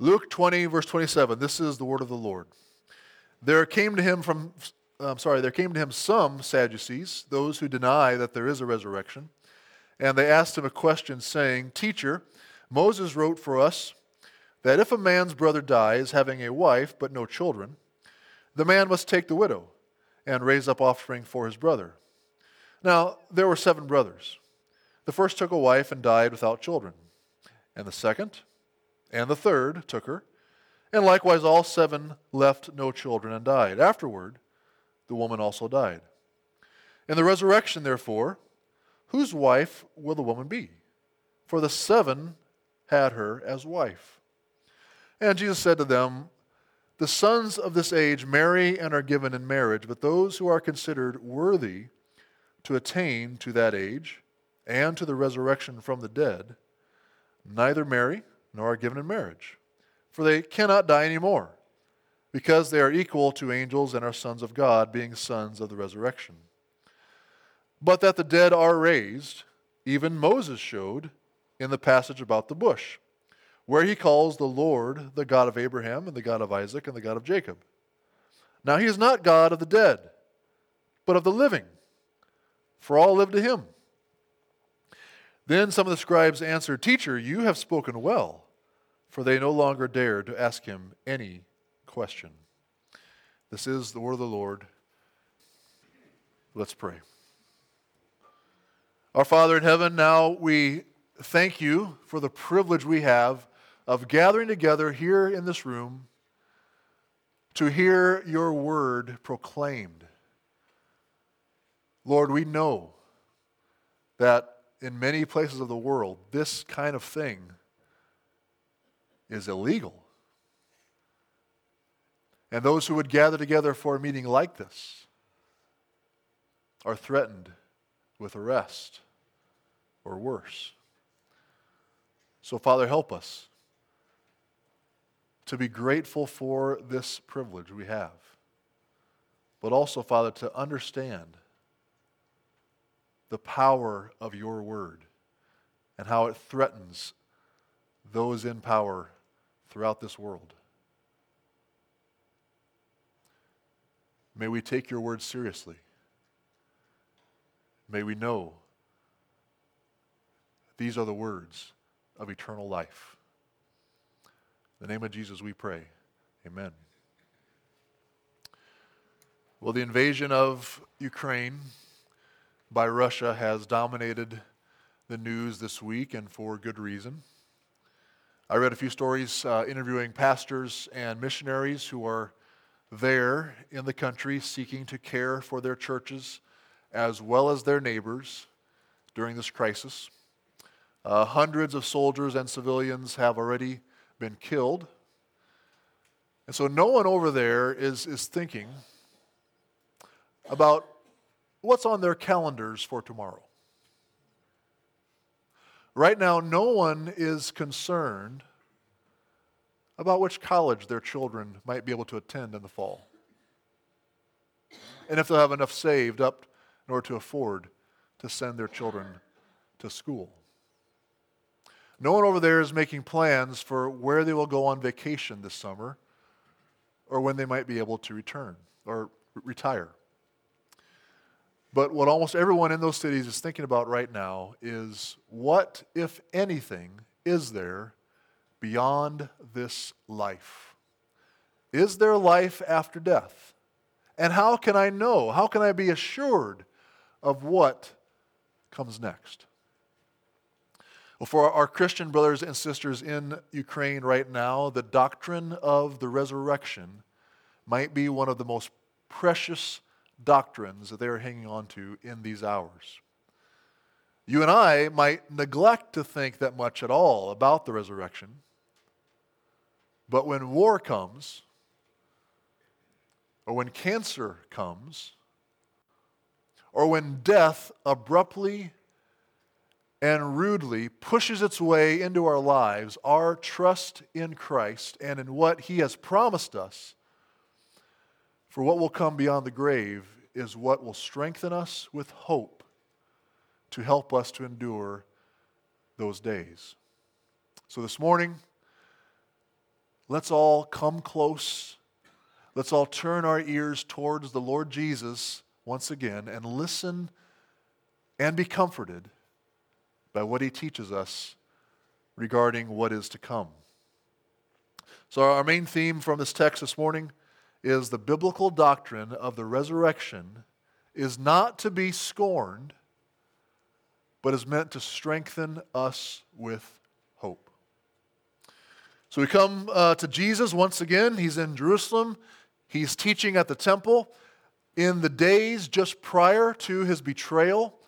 Luke 20, verse 27. This is the word of the Lord. There came to him from, I'm sorry, there came to him some Sadducees, those who deny that there is a resurrection. And they asked him a question, saying, Teacher, Moses wrote for us that if a man's brother dies, having a wife but no children, the man must take the widow and raise up offspring for his brother. Now, there were seven brothers. The first took a wife and died without children, and the second and the third took her, and likewise all seven left no children and died. Afterward, the woman also died. In the resurrection, therefore, whose wife will the woman be? For the seven had her as wife. And Jesus said to them, The sons of this age marry and are given in marriage, but those who are considered worthy to attain to that age and to the resurrection from the dead neither marry nor are given in marriage, for they cannot die any more, because they are equal to angels and are sons of God, being sons of the resurrection. But that the dead are raised, even Moses showed in the passage about the bush, where he calls the Lord the God of Abraham and the God of Isaac and the God of Jacob. Now he is not God of the dead, but of the living, for all live to him. Then some of the scribes answered, Teacher, you have spoken well, for they no longer dared to ask him any question. This is the word of the Lord. Let's pray. Our Father in heaven, now we thank you for the privilege we have of gathering together here in this room to hear your word proclaimed. Lord, we know that in many places of the world, this kind of thing is illegal. And those who would gather together for a meeting like this are threatened with arrest or worse. So, Father, help us to be grateful for this privilege we have, but also, Father, to understand the power of your word and how it threatens those in power throughout this world. May we take your word seriously. May we know these are the words of eternal life. In the name of Jesus we pray. Amen. Well, the invasion of Ukraine by Russia has dominated the news this week, and for good reason. I read a few stories uh, interviewing pastors and missionaries who are there in the country seeking to care for their churches as well as their neighbors during this crisis. Uh, hundreds of soldiers and civilians have already been killed. And so no one over there is, is thinking about what's on their calendars for tomorrow. Right now, no one is concerned about which college their children might be able to attend in the fall. And if they'll have enough saved up in order to afford to send their children to school. No one over there is making plans for where they will go on vacation this summer or when they might be able to return or retire. But what almost everyone in those cities is thinking about right now is what, if anything, is there beyond this life? Is there life after death? And how can I know? How can I be assured of what comes next? Well, for our Christian brothers and sisters in Ukraine right now, the doctrine of the resurrection might be one of the most precious doctrines that they are hanging on to in these hours. You and I might neglect to think that much at all about the resurrection, but when war comes, or when cancer comes, or when death abruptly and rudely pushes its way into our lives, our trust in Christ and in what He has promised us for what will come beyond the grave is what will strengthen us with hope to help us to endure those days. So this morning, let's all come close. Let's all turn our ears towards the Lord Jesus once again and listen and be comforted by what he teaches us regarding what is to come. So, our main theme from this text this morning is the biblical doctrine of the resurrection is not to be scorned, but is meant to strengthen us with hope. So we come uh, to Jesus once again. He's in Jerusalem. He's teaching at the temple in the days just prior to his betrayal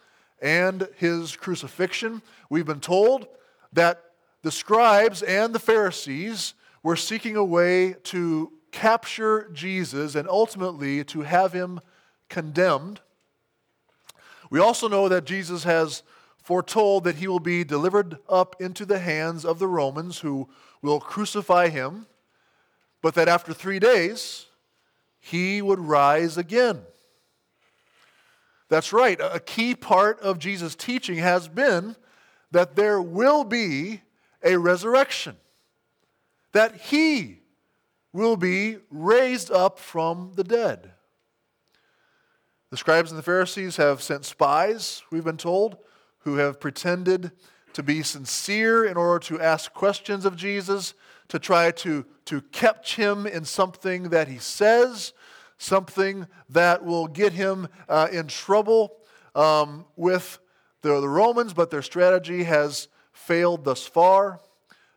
and his crucifixion. We've been told that the scribes and the Pharisees were seeking a way to capture Jesus and ultimately to have him condemned. We also know that Jesus has foretold that he will be delivered up into the hands of the Romans who will crucify him, but that after three days he would rise again. That's right. A key part of Jesus' teaching has been that there will be a resurrection, that he will be raised up from the dead. The scribes and the Pharisees have sent spies, we've been told, who have pretended to be sincere in order to ask questions of Jesus, to try to, to catch him in something that he says, something that will get him uh, in trouble um, with the, the Romans, but their strategy has failed thus far.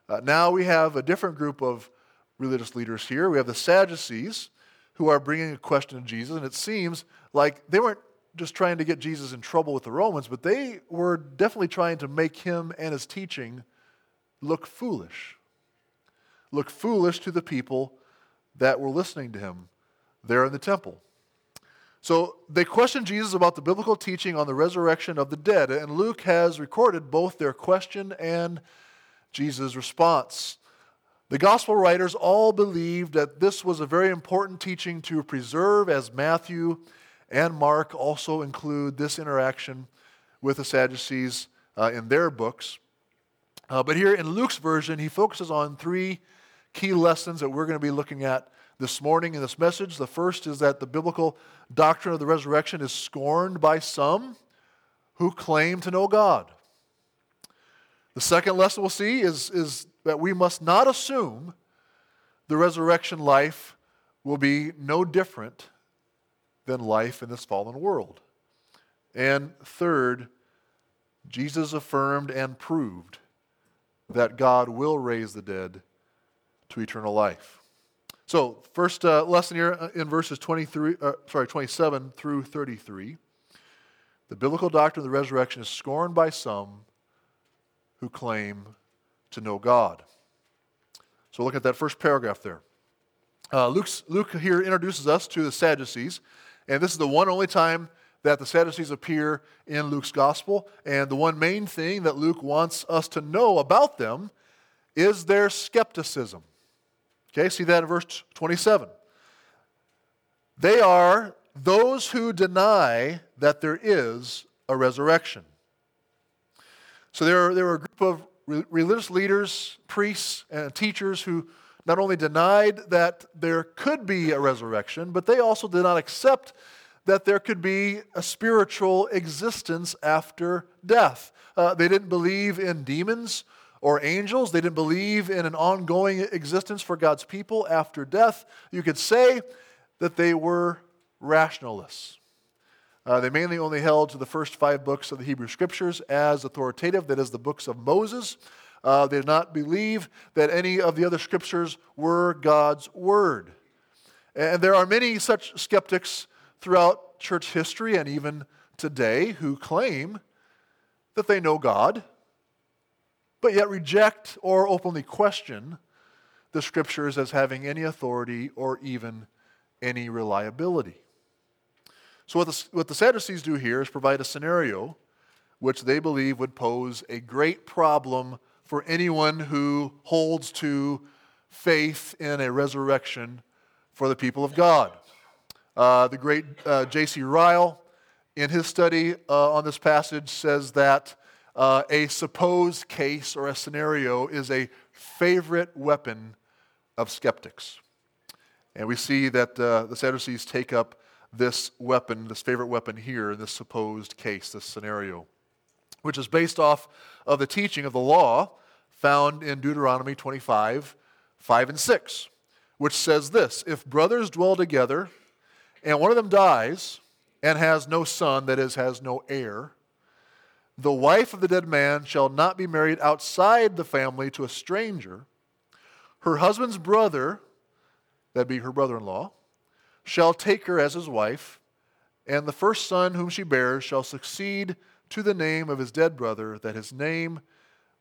Uh, now we have a different group of religious leaders here. We have the Sadducees who are bringing a question to Jesus, and it seems like they weren't just trying to get Jesus in trouble with the Romans, but they were definitely trying to make him and his teaching look foolish. Look foolish to the people that were listening to him there in the temple. So they questioned Jesus about the biblical teaching on the resurrection of the dead, and Luke has recorded both their question and Jesus' response. The gospel writers all believed that this was a very important teaching to preserve, as Matthew and Mark also include this interaction with the Sadducees uh, in their books. Uh, but here in Luke's version, he focuses on three key lessons that we're going to be looking at this morning in this message. The first is that the biblical doctrine of the resurrection is scorned by some who claim to know God. The second lesson we'll see is, is that we must not assume the resurrection life will be no different than life in this fallen world. And third, Jesus affirmed and proved that God will raise the dead to eternal life. So, first uh, lesson here uh, in verses 23, uh, sorry, 27 through 33. The biblical doctrine of the resurrection is scorned by some who claim to know God. So, look at that first paragraph there. Uh, Luke here introduces us to the Sadducees. And this is the one only time that the Sadducees appear in Luke's gospel. And the one main thing that Luke wants us to know about them is their skepticism. Okay, see that in verse 27. They are those who deny that there is a resurrection. So there there are a group of religious leaders, priests, and teachers who not only denied that there could be a resurrection, but they also did not accept that there could be a spiritual existence after death. Uh, they didn't believe in demons or angels. They didn't believe in an ongoing existence for God's people after death. You could say that they were rationalists. Uh, they mainly only held to the first five books of the Hebrew Scriptures as authoritative, that is, the books of Moses. Uh, they did not believe that any of the other scriptures were God's word. And there are many such skeptics throughout church history and even today who claim that they know God, but yet reject or openly question the scriptures as having any authority or even any reliability. So, what the, what the Sadducees do here is provide a scenario which they believe would pose a great problem for anyone who holds to faith in a resurrection for the people of God. Uh, the great uh, J.C. Ryle, in his study uh, on this passage, says that uh, a supposed case or a scenario is a favorite weapon of skeptics. And we see that uh, the Sadducees take up this weapon, this favorite weapon here in this supposed case, this scenario, which is based off of the teaching of the law found in Deuteronomy 25, 5 and 6, which says this If brothers dwell together and one of them dies and has no son, that is, has no heir, the wife of the dead man shall not be married outside the family to a stranger. Her husband's brother, that'd be her brother in law, shall take her as his wife, and the first son whom she bears shall succeed to the name of his dead brother, that his name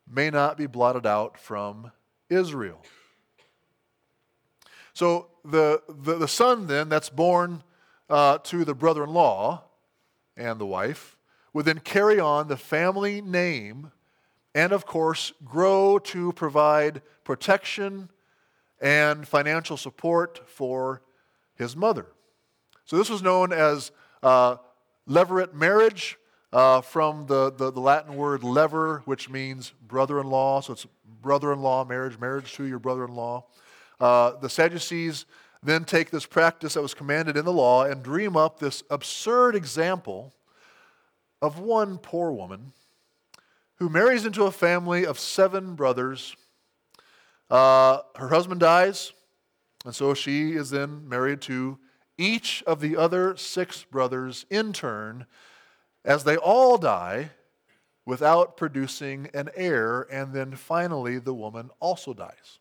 may not be blotted out from Israel. So the, the, the son then that's born uh, to the brother in law and the wife would then carry on the family name and, of course, grow to provide protection and financial support for his mother. So this was known as uh, levirate marriage uh, from the, the, the, Latin word levir, which means brother in law. So it's brother in law marriage, marriage to your brother in law. Uh, the Sadducees then take this practice that was commanded in the law and dream up this absurd example of one poor woman who marries into a family of seven brothers. Uh, her husband dies, and so she is then married to each of the other six brothers in turn as they all die without producing an heir, and then finally the woman also dies.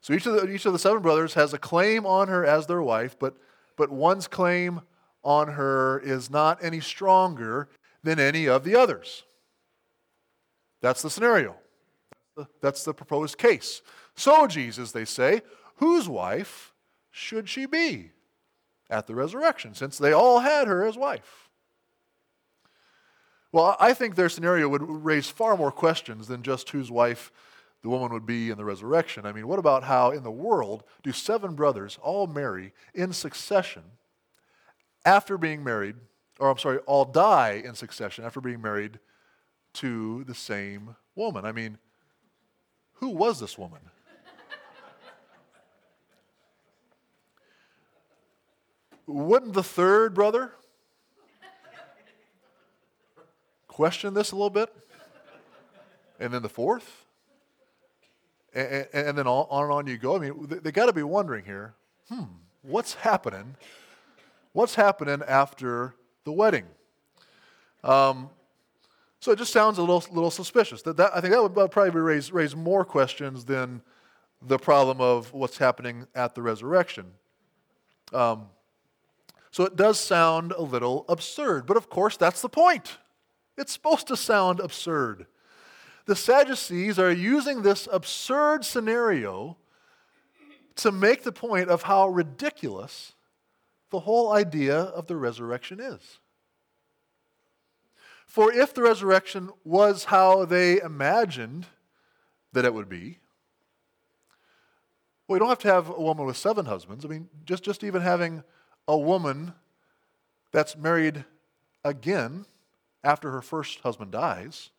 So each of the, each of the seven brothers has a claim on her as their wife, but, but one's claim on her is not any stronger than any of the others. That's the scenario. That's the proposed case. So, Jesus, they say, whose wife should she be at the resurrection, since they all had her as wife? Well, I think their scenario would raise far more questions than just whose wife the woman would be in the resurrection. I mean, what about how in the world do seven brothers all marry in succession after being married, or I'm sorry, all die in succession after being married to the same woman. I mean, who was this woman? Wouldn't the third brother question this a little bit? And then the fourth? And, and, then on, and on you go. I mean, they, they got to be wondering here hmm, what's happening what's happening after the wedding? Um, so it just sounds a little, little suspicious. That, that, I think that would probably raise, raise more questions than the problem of what's happening at the resurrection. Um, so it does sound a little absurd, but of course, that's the point. It's supposed to sound absurd. The Sadducees are using this absurd scenario to make the point of how ridiculous the whole idea of the resurrection is. For if the resurrection was how they imagined that it would be, well, you don't have to have a woman with seven husbands. I mean, just, just even having a woman that's married again after her first husband dies,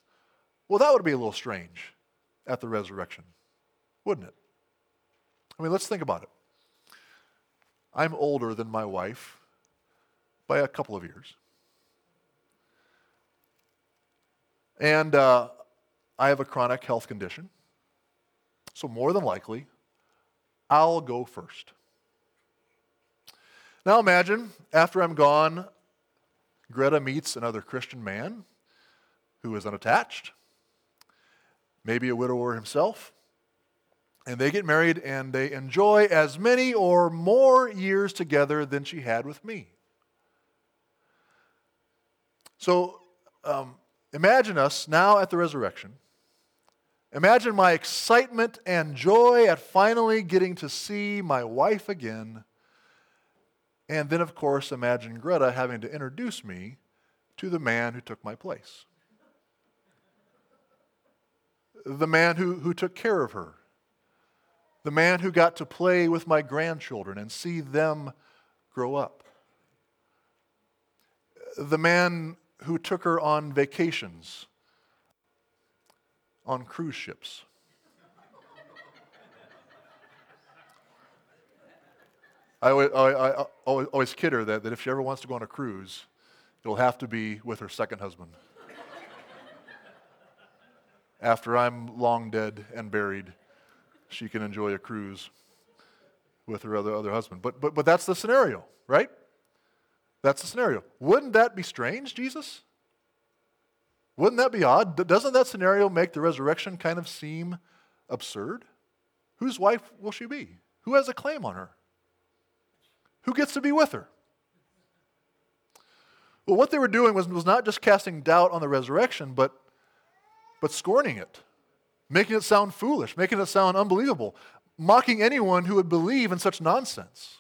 well, that would be a little strange at the resurrection, wouldn't it? I mean, let's think about it. I'm older than my wife by a couple of years. And uh, I have a chronic health condition. So, more than likely, I'll go first. Now, imagine after I'm gone, Greta meets another Christian man who is unattached, maybe a widower himself and they get married and they enjoy as many or more years together than she had with me. So um, imagine us now at the resurrection. Imagine my excitement and joy at finally getting to see my wife again. And then, of course, imagine Greta having to introduce me to the man who took my place. The man who, who took care of her the man who got to play with my grandchildren and see them grow up, the man who took her on vacations, on cruise ships. I, always- I, I always kid her that, that if she ever wants to go on a cruise, it'll have to be with her second husband. After I'm long dead and buried, she can enjoy a cruise with her other, other husband. But, but, but that's the scenario, right? That's the scenario. Wouldn't that be strange, Jesus? Wouldn't that be odd? Doesn't that scenario make the resurrection kind of seem absurd? Whose wife will she be? Who has a claim on her? Who gets to be with her? Well, what they were doing was, was not just casting doubt on the resurrection, but, but scorning it, making it sound foolish, making it sound unbelievable, mocking anyone who would believe in such nonsense.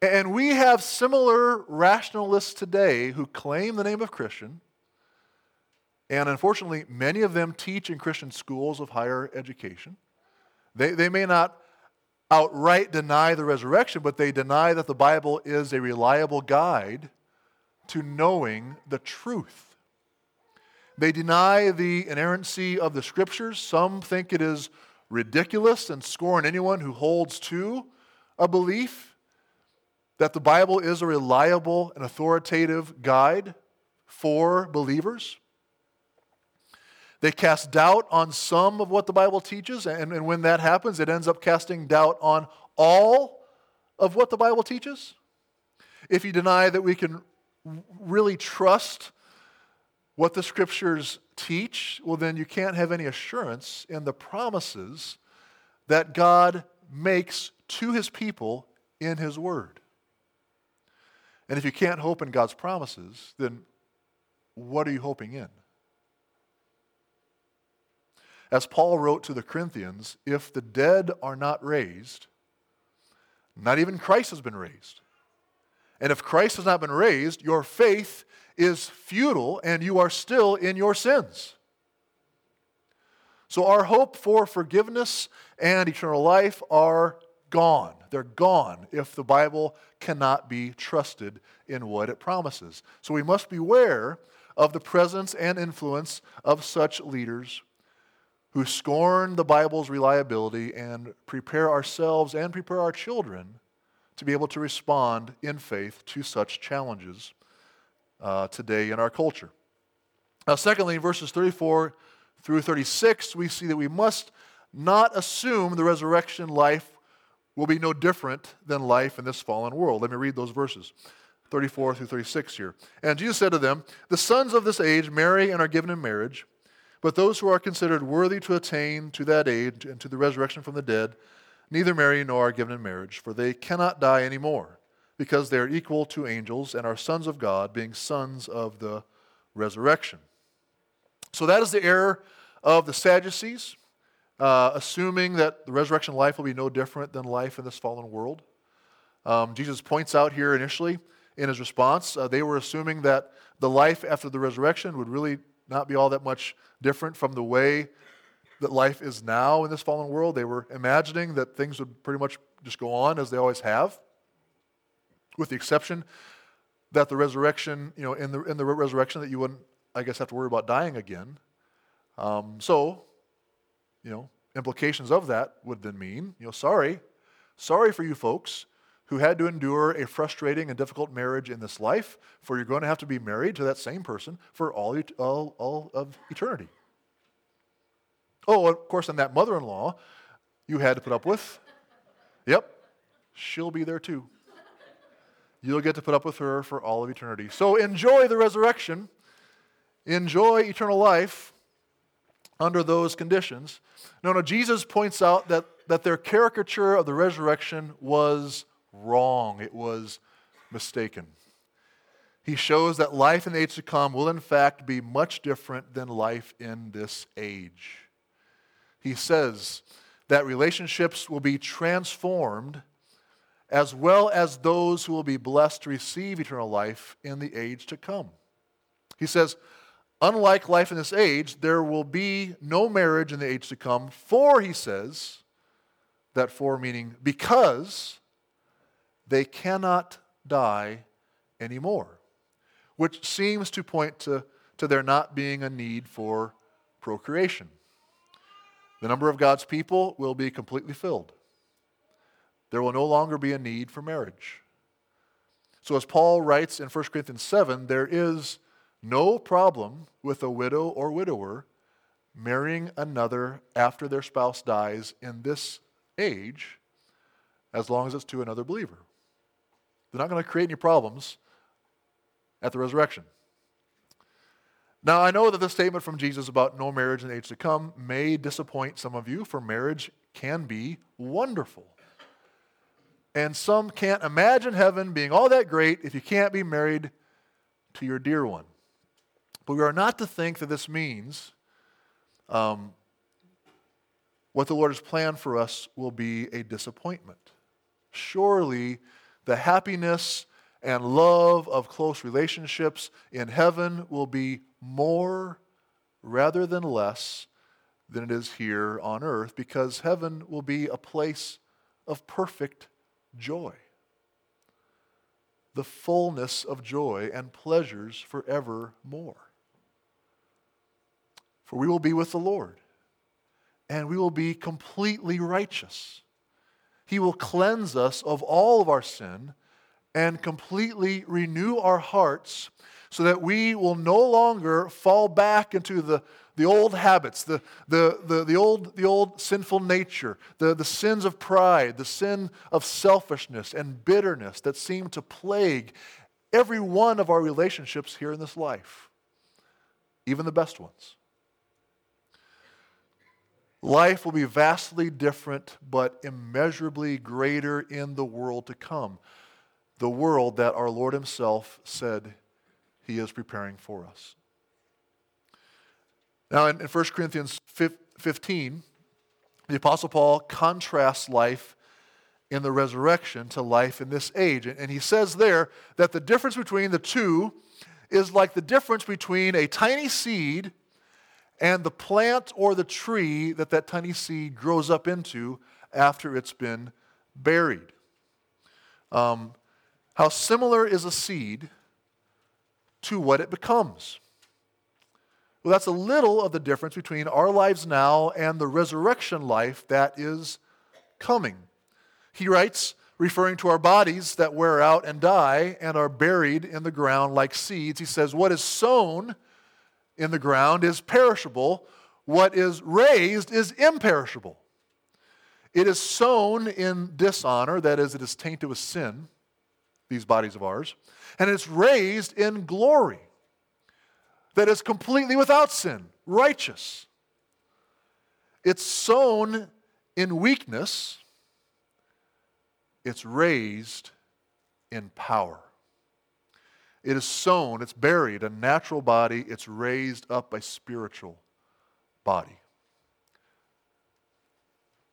And we have similar rationalists today who claim the name of Christian, and unfortunately, many of them teach in Christian schools of higher education. They, they may not outright deny the resurrection, but they deny that the Bible is a reliable guide to knowing the truth. They deny the inerrancy of the scriptures. Some think it is ridiculous and scorn anyone who holds to a belief that the Bible is a reliable and authoritative guide for believers. They cast doubt on some of what the Bible teaches, and, and when that happens, it ends up casting doubt on all of what the Bible teaches. If you deny that we can really trust what the scriptures teach, well, then you can't have any assurance in the promises that God makes to his people in his word. And if you can't hope in God's promises, then what are you hoping in? As Paul wrote to the Corinthians, if the dead are not raised, not even Christ has been raised. And if Christ has not been raised, your faith is futile and you are still in your sins. So our hope for forgiveness and eternal life are gone. They're gone if the Bible cannot be trusted in what it promises. So we must beware of the presence and influence of such leaders who scorn the Bible's reliability and prepare ourselves and prepare our children to be able to respond in faith to such challenges uh, today in our culture. Now, secondly, in verses 34 through 36, we see that we must not assume the resurrection life will be no different than life in this fallen world. Let me read those verses. 34 through 36 here. And Jesus said to them, The sons of this age marry and are given in marriage, but those who are considered worthy to attain to that age and to the resurrection from the dead neither marry nor are given in marriage, for they cannot die any more, because they are equal to angels and are sons of God, being sons of the resurrection. So that is the error of the Sadducees, uh, assuming that the resurrection life will be no different than life in this fallen world. Um, Jesus points out here initially in his response, uh, they were assuming that the life after the resurrection would really not be all that much different from the way that life is now in this fallen world. They were imagining that things would pretty much just go on as they always have, with the exception that the resurrection, you know, in the, in the resurrection, that you wouldn't, I guess, have to worry about dying again. Um, so, you know, implications of that would then mean, you know, sorry, sorry for you folks who had to endure a frustrating and difficult marriage in this life, for you're going to have to be married to that same person for all, all, all of eternity. Oh, of course, and that mother in law you had to put up with. Yep, she'll be there too. You'll get to put up with her for all of eternity. So enjoy the resurrection, enjoy eternal life under those conditions. No, no, Jesus points out that, that their caricature of the resurrection was wrong, it was mistaken. He shows that life in the age to come will, in fact, be much different than life in this age. He says that relationships will be transformed as well as those who will be blessed to receive eternal life in the age to come. He says, unlike life in this age, there will be no marriage in the age to come, for, he says, that for meaning because they cannot die anymore, which seems to point to, to there not being a need for procreation. The number of God's people will be completely filled. there will no longer be a need for marriage. So, as Paul writes in 1 Corinthians 7, there is no problem with a widow or widower marrying another after their spouse dies in this age, as long as it's to another believer. They're not going to create any problems at the resurrection. Now, I know that the statement from Jesus about no marriage in the age to come may disappoint some of you, for marriage can be wonderful. And some can't imagine heaven being all that great if you can't be married to your dear one. But we are not to think that this means um, what the Lord has planned for us will be a disappointment. Surely the happiness and love of close relationships in heaven will be more rather than less than it is here on earth because heaven will be a place of perfect joy. The fullness of joy and pleasures forevermore. For we will be with the Lord, and we will be completely righteous. He will cleanse us of all of our sin and completely renew our hearts so that we will no longer fall back into the, the old habits, the, the, the, the, old, the old sinful nature, the, the sins of pride, the sin of selfishness and bitterness that seem to plague every one of our relationships here in this life, even the best ones. Life will be vastly different, but immeasurably greater in the world to come. The world that our Lord Himself said He is preparing for us. Now, in, 1 Corinthians 15, the Apostle Paul contrasts life in the resurrection to life in this age. And he says there that the difference between the two is like the difference between a tiny seed and the plant or the tree that that tiny seed grows up into after it's been buried. Um, how similar is a seed to what it becomes? Well, that's a little of the difference between our lives now and the resurrection life that is coming. He writes, referring to our bodies that wear out and die and are buried in the ground like seeds, he says, What is sown in the ground is perishable, what is raised is imperishable. It is sown in dishonor, that is, it is tainted with sin, these bodies of ours, and it's raised in glory, that is completely without sin, righteous. It's sown in weakness, it's raised in power. It is sown, it's buried, a natural body, it's raised up a spiritual body.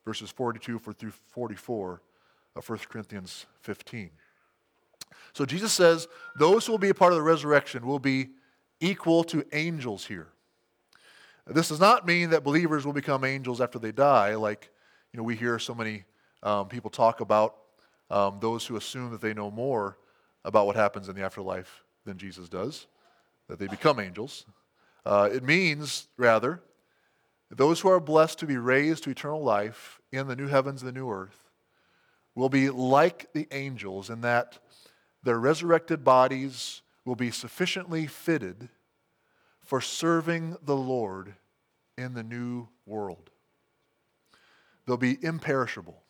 Verses 42 through 44 of 1 Corinthians 15. So Jesus says those who will be a part of the resurrection will be equal to angels here. This does not mean that believers will become angels after they die, like you know we hear so many um, people talk about um, those who assume that they know more about what happens in the afterlife than Jesus does, that they become angels. Uh, it means, rather, those who are blessed to be raised to eternal life in the new heavens and the new earth will be like the angels in that their resurrected bodies will be sufficiently fitted for serving the Lord in the new world. They'll be imperishable.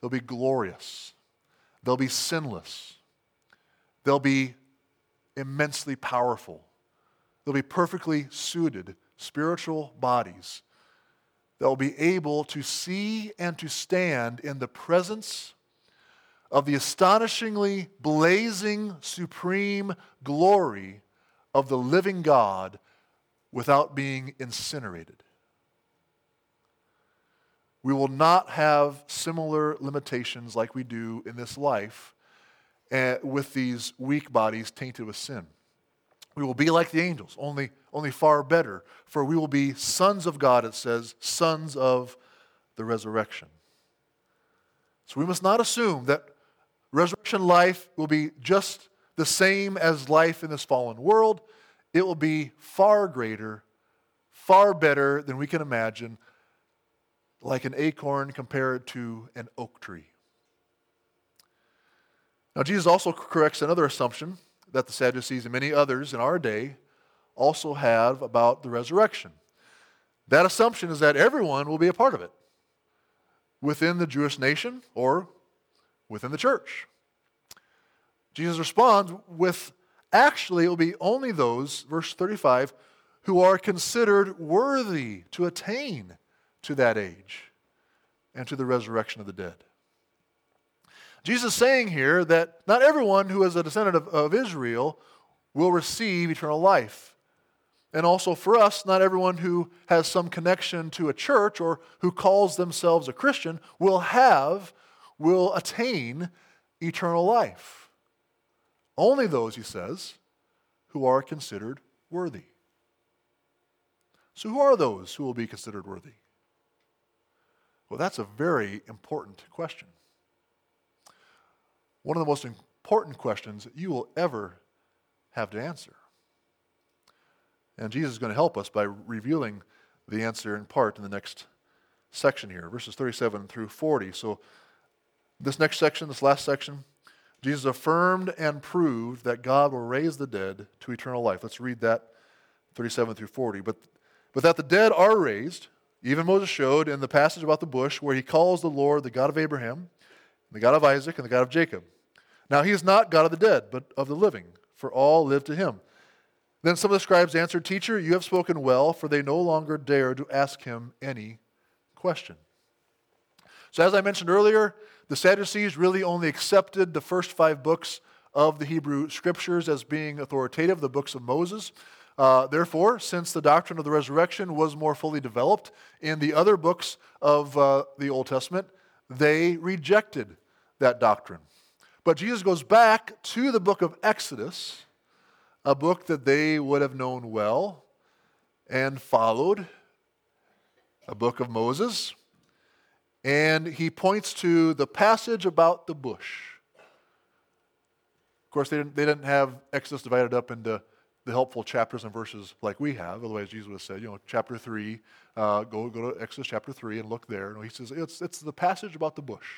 They'll be glorious. They'll be sinless. They'll be immensely powerful. They'll be perfectly suited spiritual bodies that will be able to see and to stand in the presence of the astonishingly blazing, supreme glory of the living God without being incinerated. We will not have similar limitations like we do in this life Eh, with these weak bodies tainted with sin. We will be like the angels, only, only far better, for we will be sons of God, it says, sons of the resurrection. So we must not assume that resurrection life will be just the same as life in this fallen world. It will be far greater, far better than we can imagine, like an acorn compared to an oak tree. Now, Jesus also corrects another assumption that the Sadducees and many others in our day also have about the resurrection. That assumption is that everyone will be a part of it within the Jewish nation or within the church. Jesus responds with actually, it will be only those, verse 35, who are considered worthy to attain to that age and to the resurrection of the dead. Jesus is saying here that not everyone who is a descendant of, of Israel will receive eternal life. And also for us, not everyone who has some connection to a church or who calls themselves a Christian will have, will attain eternal life. Only those, he says, who are considered worthy. So, who are those who will be considered worthy? Well, that's a very important question. One of the most important questions you will ever have to answer. And Jesus is going to help us by revealing the answer in part in the next section here, verses 37 through 40. So, this next section, this last section, Jesus affirmed and proved that God will raise the dead to eternal life. Let's read that 37 through 40. But, but that the dead are raised, even Moses showed in the passage about the bush, where he calls the Lord the God of Abraham, the God of Isaac, and the God of Jacob. Now he is not God of the dead, but of the living, for all live to him. Then some of the scribes answered, Teacher, you have spoken well, for they no longer dare to ask him any question. So, as I mentioned earlier, the Sadducees really only accepted the first five books of the Hebrew Scriptures as being authoritative, the books of Moses. Uh, therefore, since the doctrine of the resurrection was more fully developed in the other books of uh, the Old Testament, they rejected that doctrine. But Jesus goes back to the book of Exodus a book that they would have known well and followed, a book of Moses. And he points to the passage about the bush. Of course, they didn't, they didn't have Exodus divided up into the helpful chapters and verses like we have. Otherwise, Jesus would have said, you know, chapter 3, uh, go, go to Exodus chapter 3 and look there. No, he says, it's, it's the passage about the bush,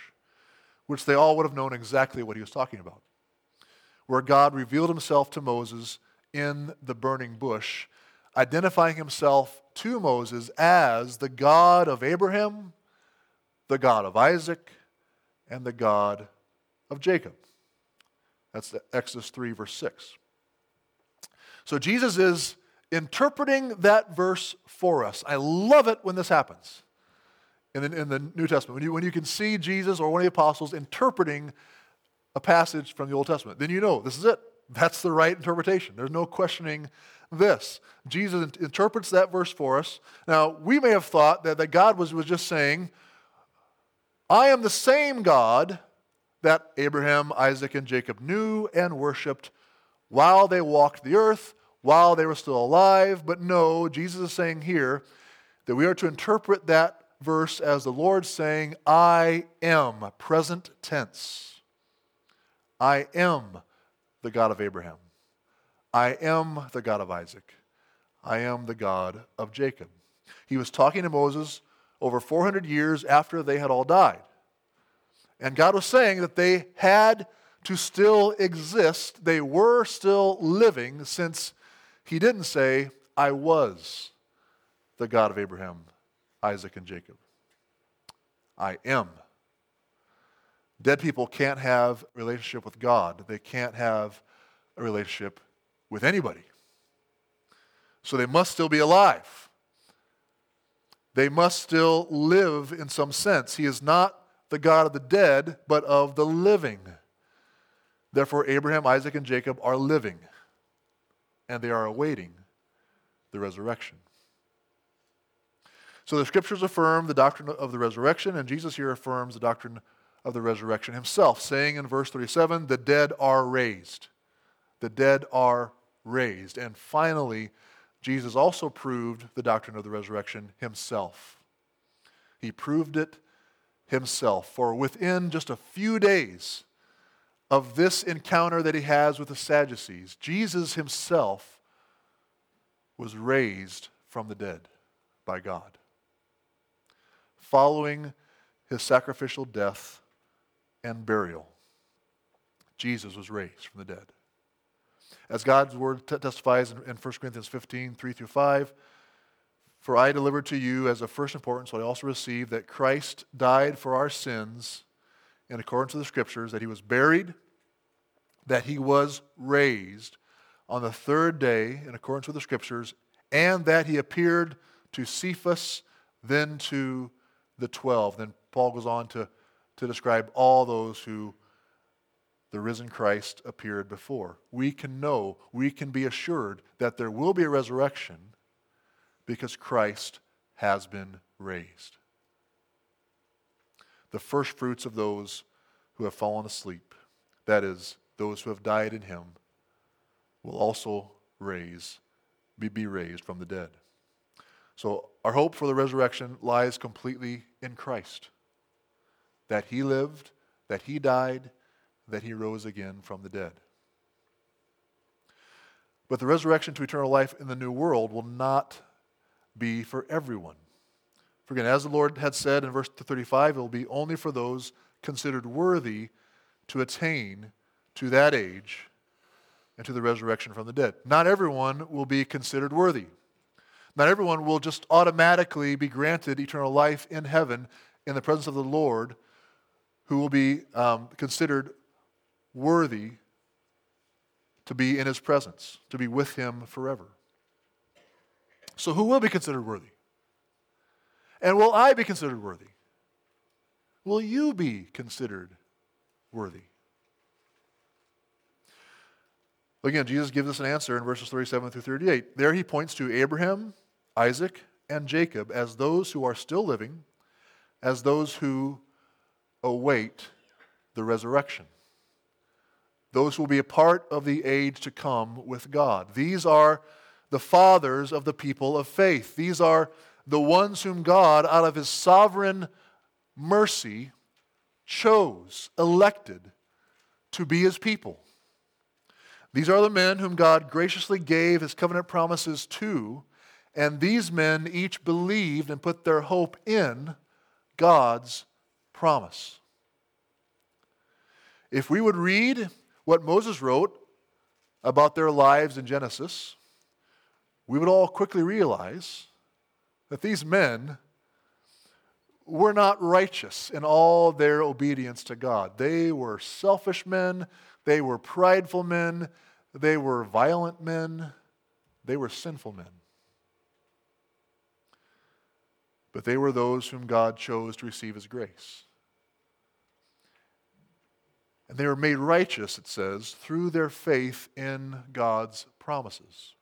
which they all would have known exactly what he was talking about where God revealed himself to Moses in the burning bush, identifying himself to Moses as the God of Abraham, the God of Isaac, and the God of Jacob. That's Exodus 3, verse 6. So Jesus is interpreting that verse for us. I love it when this happens in the, in the New Testament. When you, when you can see Jesus or one of the apostles interpreting a passage from the Old Testament, then you know this is it. That's the right interpretation. There's no questioning this. Jesus interprets that verse for us. Now, we may have thought that, that God was, was just saying, I am the same God that Abraham, Isaac, and Jacob knew and worshiped while they walked the earth, while they were still alive. But no, Jesus is saying here that we are to interpret that verse as the Lord saying, I am, present tense. I am the God of Abraham. I am the God of Isaac. I am the God of Jacob. He was talking to Moses over 400 years after they had all died. And God was saying that they had to still exist. They were still living since he didn't say, I was the God of Abraham, Isaac, and Jacob. I am Dead people can't have a relationship with God. They can't have a relationship with anybody. So they must still be alive. They must still live in some sense. He is not the God of the dead, but of the living. Therefore, Abraham, Isaac, and Jacob are living, and they are awaiting the resurrection. So the scriptures affirm the doctrine of the resurrection, and Jesus here affirms the doctrine of the resurrection himself, saying in verse 37 the dead are raised. The dead are raised. And finally, Jesus also proved the doctrine of the resurrection himself. He proved it himself. For within just a few days of this encounter that he has with the Sadducees, Jesus himself was raised from the dead by God. Following his sacrificial death and burial. Jesus was raised from the dead. As God's word t- testifies in, in 1 Corinthians 15, 3 through 5, for I delivered to you as of first importance what I also received that Christ died for our sins in accordance with the Scriptures, that he was buried, that he was raised on the third day in accordance with the Scriptures, and that he appeared to Cephas, then to the twelve. Then Paul goes on to, to describe all those who the risen Christ appeared before. We can know, we can be assured that there will be a resurrection because Christ has been raised. The first fruits of those who have fallen asleep, that is, those who have died in him, will also raise, be, be raised from the dead. So our hope for the resurrection lies completely in Christ. That he lived, that he died, that he rose again from the dead. But the resurrection to eternal life in the new world will not be for everyone. For again, as the Lord had said in verse 35, it will be only for those considered worthy to attain to that age and to the resurrection from the dead. Not everyone will be considered worthy. Not everyone will just automatically be granted eternal life in heaven in the presence of the Lord, who will be um, considered worthy to be in his presence, to be with him forever. So, who will be considered worthy? And will I be considered worthy? Will you be considered worthy? Again, Jesus gives us an answer in verses 37 through 38. There he points to Abraham, Isaac, and Jacob as those who are still living, as those who await the resurrection. Those will be a part of the age to come with God. These are the fathers of the people of faith. These are the ones whom God, out of his sovereign mercy, chose, elected to be his people. These are the men whom God graciously gave his covenant promises to and these men each believed and put their hope in God's promise. If we would read what Moses wrote about their lives in Genesis, we would all quickly realize that these men were not righteous in all their obedience to God. They were selfish men, they were prideful men, they were violent men, they were sinful men. But they were those whom God chose to receive his grace. And they were made righteous, it says, through their faith in God's promises.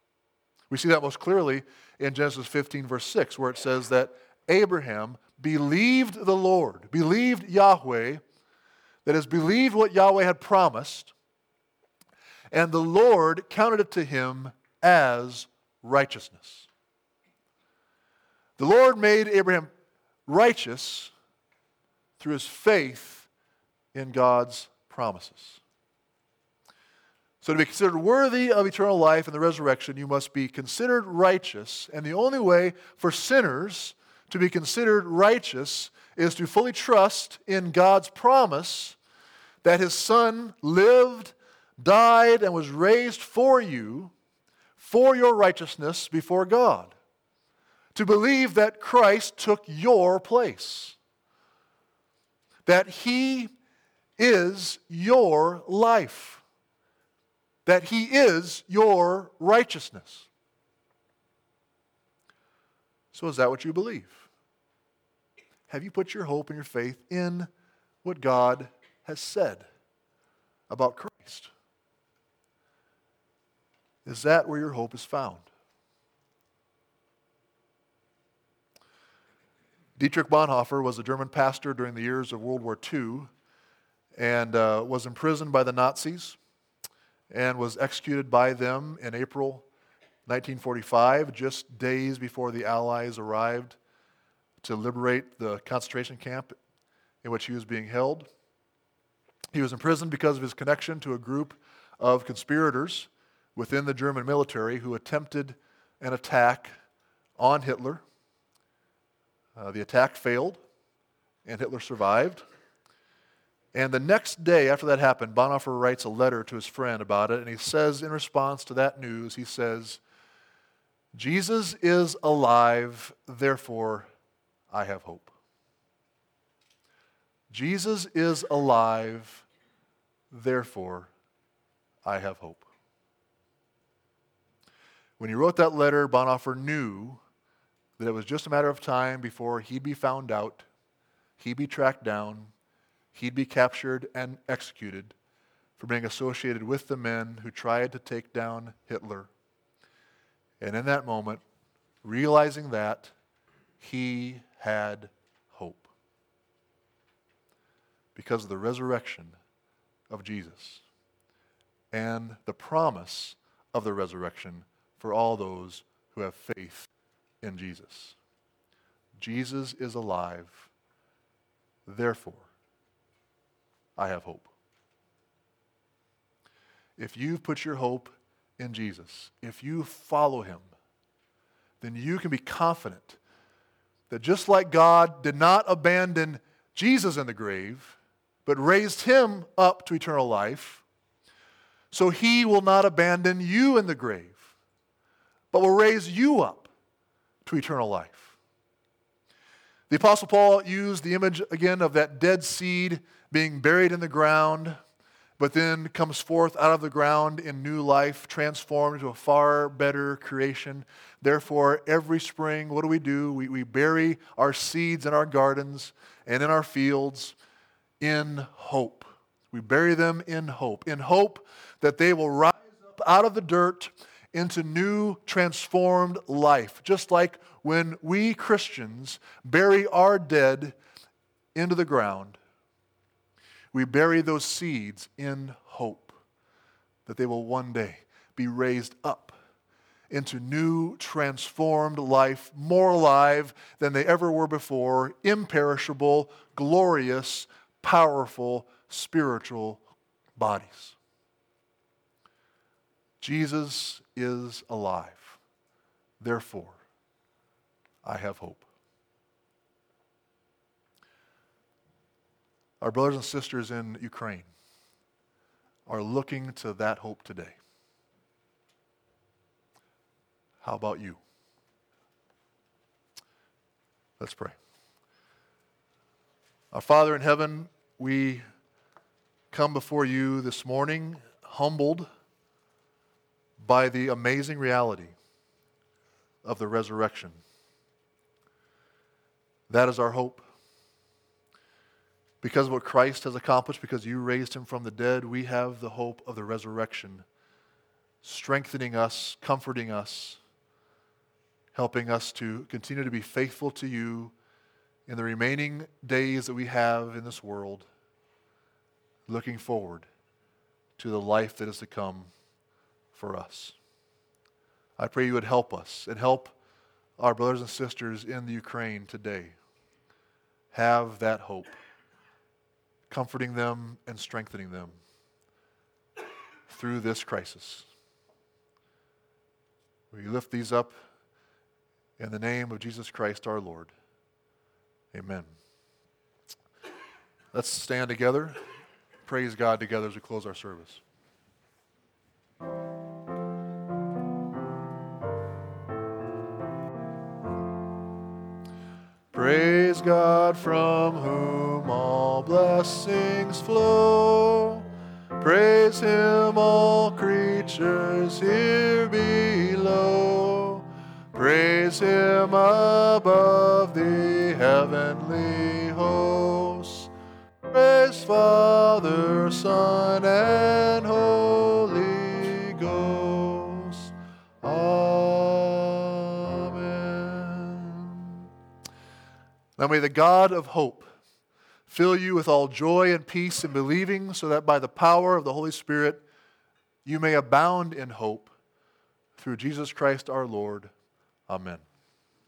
We see that most clearly in Genesis 15, verse 6, where it says that Abraham believed the Lord, believed Yahweh, that is, believed what Yahweh had promised, and the Lord counted it to him as righteousness. The Lord made Abraham righteous through his faith in God's promises. So, to be considered worthy of eternal life and the resurrection, you must be considered righteous. And the only way for sinners to be considered righteous is to fully trust in God's promise that his Son lived, died, and was raised for you for your righteousness before God to believe that Christ took your place, that He is your life, that He is your righteousness. So, is that what you believe? Have you put your hope and your faith in what God has said about Christ? Is that where your hope is found? Dietrich Bonhoeffer was a German pastor during the years of World War II and uh, was imprisoned by the Nazis and was executed by them in April 1945, just days before the Allies arrived to liberate the concentration camp in which he was being held. He was imprisoned because of his connection to a group of conspirators within the German military who attempted an attack on Hitler. Uh, the attack failed, and Hitler survived. And the next day after that happened, Bonhoeffer writes a letter to his friend about it, and he says, in response to that news, he says, Jesus is alive, therefore I have hope. Jesus is alive, therefore I have hope. When he wrote that letter, Bonhoeffer knew that it was just a matter of time before he'd be found out, he'd be tracked down, he'd be captured and executed for being associated with the men who tried to take down Hitler. And in that moment, realizing that, he had hope because of the resurrection of Jesus and the promise of the resurrection for all those who have faith in Jesus. Jesus is alive. Therefore, I have hope. If you've put your hope in Jesus, if you follow him, then you can be confident that just like God did not abandon Jesus in the grave, but raised him up to eternal life, so he will not abandon you in the grave, but will raise you up to eternal life. The Apostle Paul used the image again of that dead seed being buried in the ground, but then comes forth out of the ground in new life, transformed into a far better creation. Therefore, every spring, what do we do? We, we bury our seeds in our gardens and in our fields in hope. We bury them in hope, in hope that they will rise up out of the dirt into new transformed life, just like when we Christians bury our dead into the ground we bury those seeds in hope that they will one day be raised up into new, transformed life, more alive than they ever were before, imperishable, glorious, powerful, spiritual bodies. Jesus is alive. Therefore, I have hope. Our brothers and sisters in Ukraine are looking to that hope today. How about you? Let's pray. Our Father in heaven, we come before you this morning humbled by the amazing reality of the resurrection. That is our hope. Because of what Christ has accomplished, because you raised him from the dead, we have the hope of the resurrection, strengthening us, comforting us, helping us to continue to be faithful to you in the remaining days that we have in this world, looking forward to the life that is to come for us. I pray you would help us and help our brothers and sisters in the Ukraine today have that hope comforting them and strengthening them through this crisis. We lift these up in the name of Jesus Christ our Lord. Amen. Let's stand together. Praise God together as we close our service. Praise God from whom all blessings flow. Praise Him, all creatures here below. Praise Him above the heavenly hosts. Praise Father, Son, and Holy Now may the God of hope fill you with all joy and peace in believing, so that by the power of the Holy Spirit you may abound in hope through Jesus Christ our Lord. Amen.